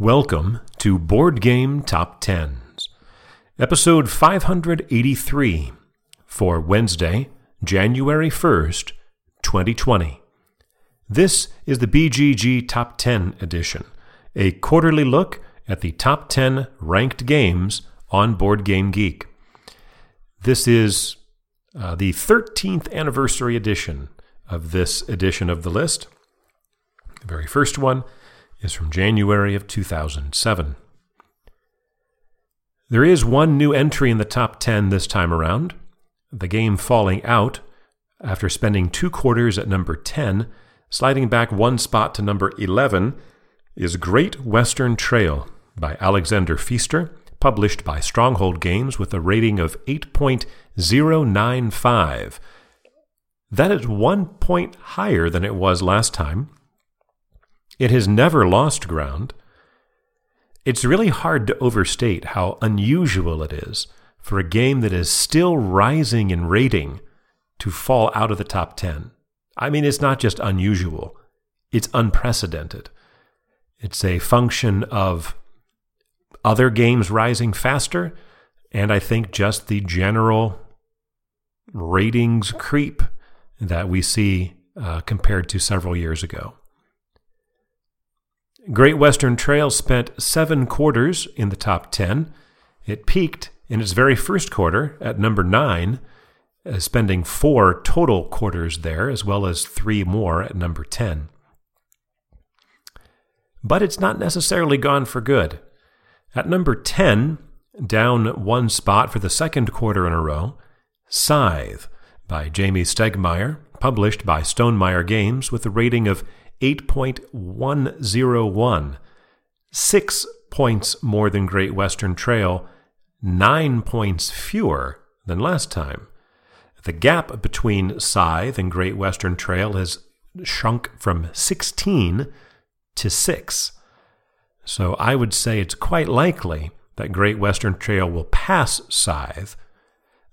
Welcome to Board Game Top Tens, episode 583 for Wednesday, January 1st, 2020. This is the BGG Top 10 edition, a quarterly look at the top 10 ranked games on Board Game Geek. This is uh, the 13th anniversary edition of this edition of the list. The very first one is from January of 2007. There is one new entry in the top 10 this time around. The game Falling Out, after spending two quarters at number 10, sliding back one spot to number 11, is Great Western Trail by Alexander Pfister, published by Stronghold Games with a rating of 8.095. That is one point higher than it was last time it has never lost ground. It's really hard to overstate how unusual it is for a game that is still rising in rating to fall out of the top 10. I mean, it's not just unusual, it's unprecedented. It's a function of other games rising faster, and I think just the general ratings creep that we see uh, compared to several years ago. Great Western Trail spent seven quarters in the top 10. It peaked in its very first quarter at number nine, uh, spending four total quarters there, as well as three more at number 10. But it's not necessarily gone for good. At number 10, down one spot for the second quarter in a row, Scythe by Jamey Stegmaier, published by Stonemaier Games with a rating of 8.101, six points more than Great Western Trail, nine points fewer than last time. The gap between Scythe and Great Western Trail has shrunk from 16 to 6. So I would say it's quite likely that Great Western Trail will pass Scythe,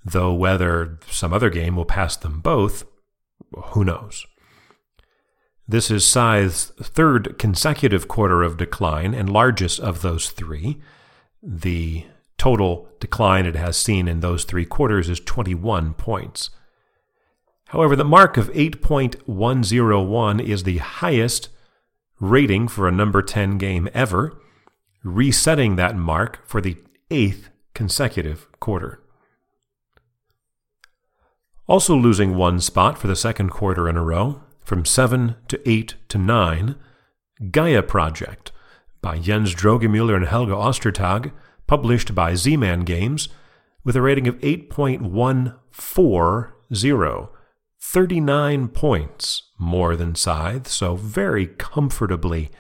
though whether some other game will pass them both, who knows. This is Scythe's third consecutive quarter of decline and largest of those three. The total decline it has seen in those three quarters is 21 points. However, the mark of 8.101 is the highest rating for a number 10 game ever, resetting that mark for the eighth consecutive quarter. Also losing one spot for the second quarter in a row from 7 to 8 to 9, Gaia Project by Jens Drogemuller and Helge Ostertag, published by Z Man Games, with a rating of 8.140, 39 points more than Scythe, so very comfortably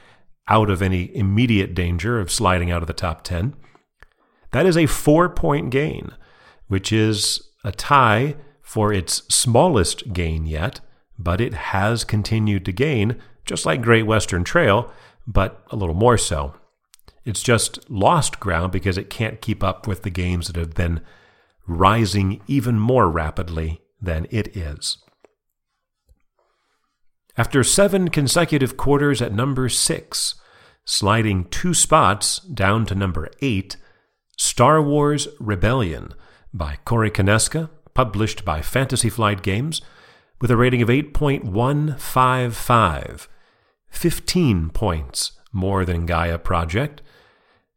out of any immediate danger of sliding out of the top 10. That is a four point gain, which is a tie for its smallest gain yet but it has continued to gain, just like Great Western Trail, but a little more so. It's just lost ground because it can't keep up with the games that have been rising even more rapidly than it is. After seven consecutive quarters at number six, sliding two spots down to number eight, Star Wars Rebellion by Corey Konieczka, published by Fantasy Flight Games, with a rating of 8.155, 15 points more than Gaia Project,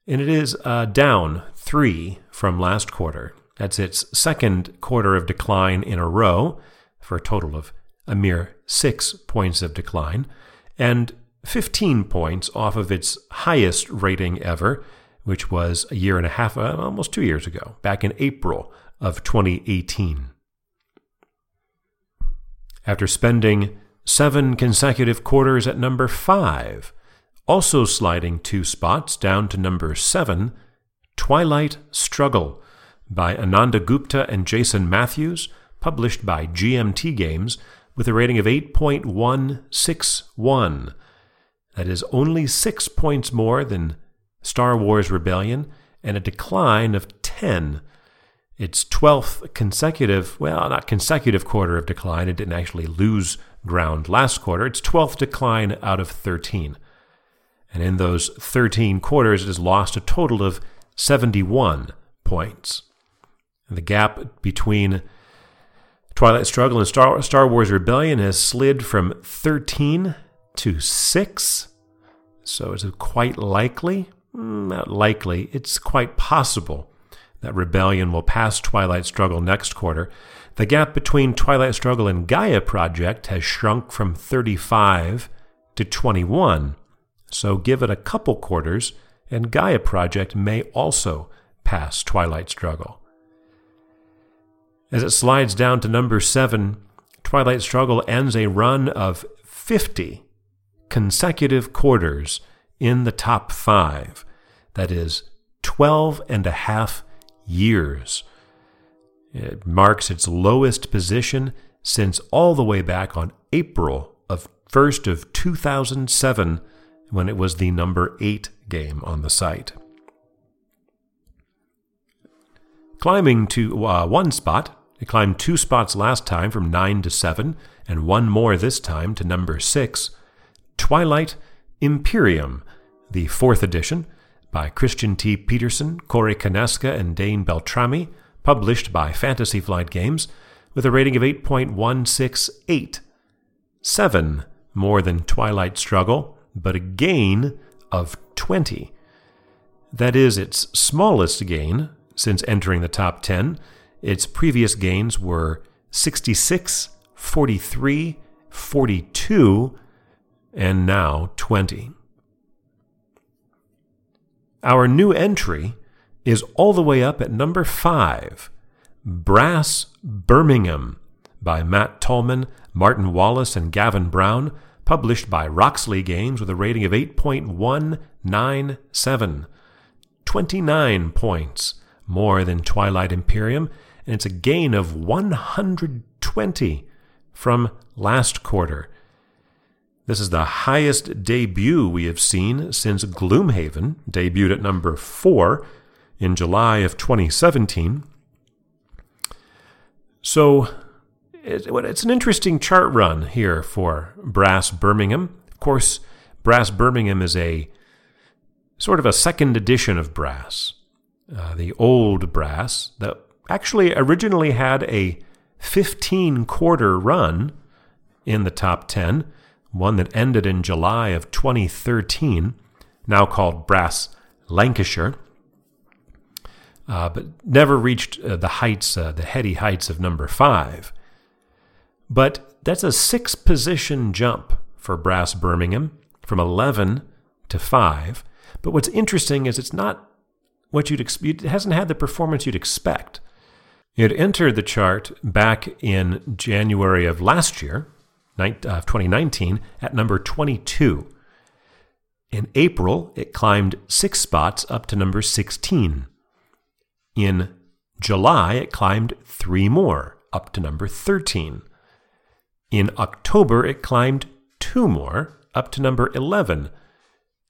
and it is uh, down three from last quarter. That's its second quarter of decline in a row, for a total of a mere six points of decline, and 15 points off of its highest rating ever, which was a year and a half, uh, almost two years ago, back in April of 2018 after spending seven consecutive quarters at number five, also sliding two spots down to number seven, Twilight Struggle by Ananda Gupta and Jason Matthews, published by GMT Games, with a rating of 8.161. That is only six points more than Star Wars Rebellion and a decline of 10 its 12th consecutive, well, not consecutive quarter of decline. It didn't actually lose ground last quarter. Its 12th decline out of 13. And in those 13 quarters, it has lost a total of 71 points. The gap between Twilight Struggle and Star, Star Wars Rebellion has slid from 13 to 6. So it's quite likely, hmm, not likely, it's quite possible that Rebellion will pass Twilight Struggle next quarter. The gap between Twilight Struggle and Gaia Project has shrunk from 35 to 21. So give it a couple quarters, and Gaia Project may also pass Twilight Struggle. As it slides down to number 7, Twilight Struggle ends a run of 50 consecutive quarters in the top 5. That is 12 and a half years. It marks its lowest position since all the way back on April of 1st of 2007 when it was the number 8 game on the site. Climbing to uh, one spot, it climbed two spots last time from 9 to 7, and one more this time to number 6. Twilight Imperium, the fourth edition, by Christian T. Petersen, Corey Konieczka, and Dane Beltrami, published by Fantasy Flight Games, with a rating of 8.168. Seven more than Twilight Struggle, but a gain of 20. That is its smallest gain since entering the top 10. Its previous gains were 66, 43, 42, and now 20. Our new entry is all the way up at number 5 Brass Birmingham by Matt Tolman, Martin Wallace, and Gavin Brown, published by Roxley Games with a rating of 8.197. 29 points more than Twilight Imperium, and it's a gain of 120 from last quarter. This is the highest debut we have seen since Gloomhaven debuted at number 4 in July of 2017. So it's an interesting chart run here for Brass Birmingham. Of course, Brass Birmingham is a sort of a second edition of Brass. Uh, the old Brass that actually originally had a 15 quarter run in the top 10 one that ended in July of 2013, now called Brass Lancashire, uh, but never reached uh, the heights, uh, the heady heights of number five. But that's a six position jump for Brass Birmingham from 11 to 5. But what's interesting is it's not what you'd expect, it hasn't had the performance you'd expect. It entered the chart back in January of last year, uh, 2019 at number 22. In April, it climbed six spots up to number 16. In July, it climbed three more up to number 13. In October, it climbed two more up to number 11.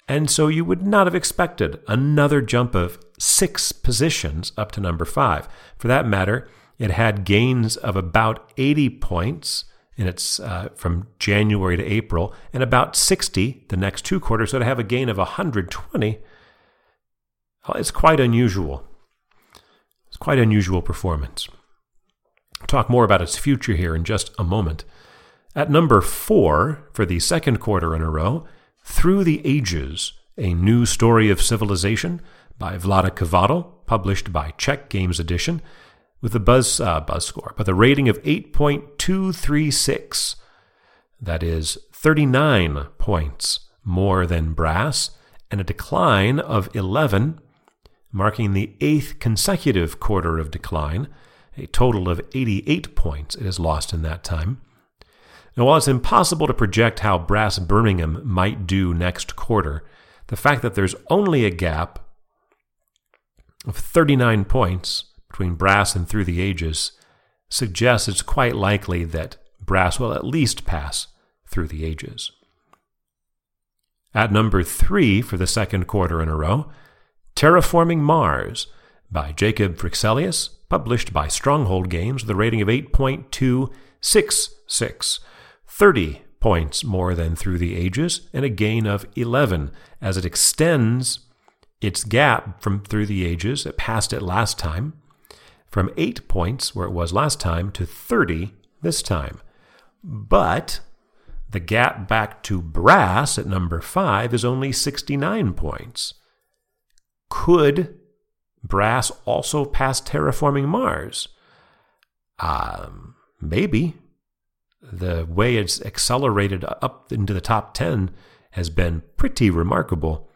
And so you would not have expected another jump of six positions up to number five. For that matter, it had gains of about 80 points and it's uh, from January to April, and about 60 the next two quarters. So to have a gain of 120, it's quite unusual. It's quite unusual performance. I'll talk more about its future here in just a moment. At number four for the second quarter in a row, Through the Ages, a new story of civilization by Chvátil, published by Czech Games Edition with a buzz uh, buzz score, but the rating of 8.236. That is 39 points more than brass and a decline of 11, marking the eighth consecutive quarter of decline. A total of 88 points it has lost in that time. Now, while it's impossible to project how Brass Birmingham might do next quarter, the fact that there's only a gap of 39 points between brass and through the ages suggests it's quite likely that brass will at least pass through the ages. At number three for the second quarter in a row, Terraforming Mars by Jacob Fryxelius, published by Stronghold Games with a rating of 8.266, 30 points more than Through the Ages, and a gain of 11 as it extends its gap from through the ages. It passed it last time from 8 points where it was last time to 30 this time. But the gap back to brass at number 5 is only 69 points. Could brass also pass terraforming Mars? Um, maybe. The way it's accelerated up into the top 10 has been pretty remarkable.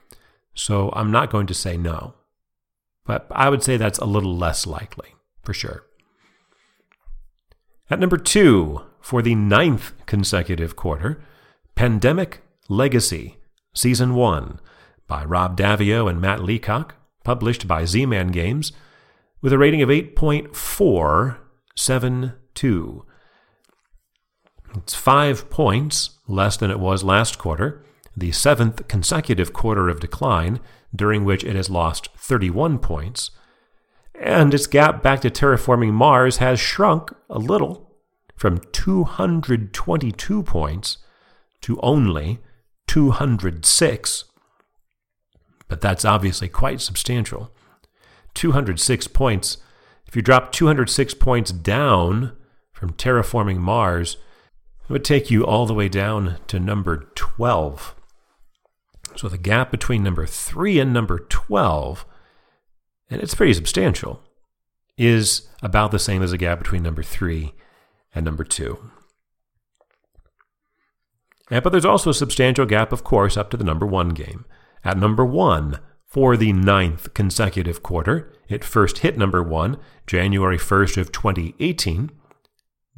So I'm not going to say no. But I would say that's a little less likely, for sure. At number two, for the ninth consecutive quarter, Pandemic Legacy, Season 1, by Rob Daviau and Matt Leacock, published by Z Man Games, with a rating of 8.472. It's five points less than it was last quarter, the seventh consecutive quarter of decline, during which it has lost 31 points. And its gap back to terraforming Mars has shrunk a little from 222 points to only 206. But that's obviously quite substantial. 206 points. If you drop 206 points down from terraforming Mars, it would take you all the way down to number 12. So the gap between number 3 and number 12, and it's pretty substantial, is about the same as the gap between number 3 and number 2. And, but there's also a substantial gap, of course, up to the number 1 game. At number 1, for the ninth consecutive quarter, it first hit number 1 January 1st of 2018,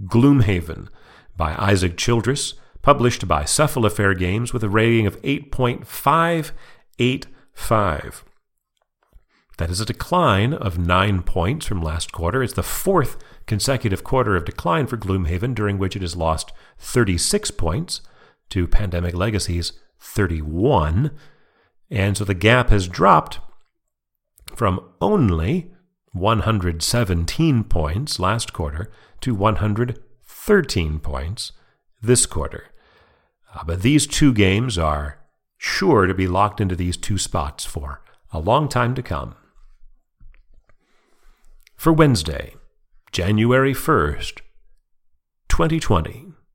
Gloomhaven by Isaac Childress, published by Cephalofair Games with a rating of 8.585. That is a decline of 9 points from last quarter. It's the fourth consecutive quarter of decline for Gloomhaven, during which it has lost 36 points to Pandemic Legacy's 31. And so the gap has dropped from only 117 points last quarter to 113 points this quarter. Uh, but these two games are sure to be locked into these two spots for a long time to come. For Wednesday, January 1st, 2020.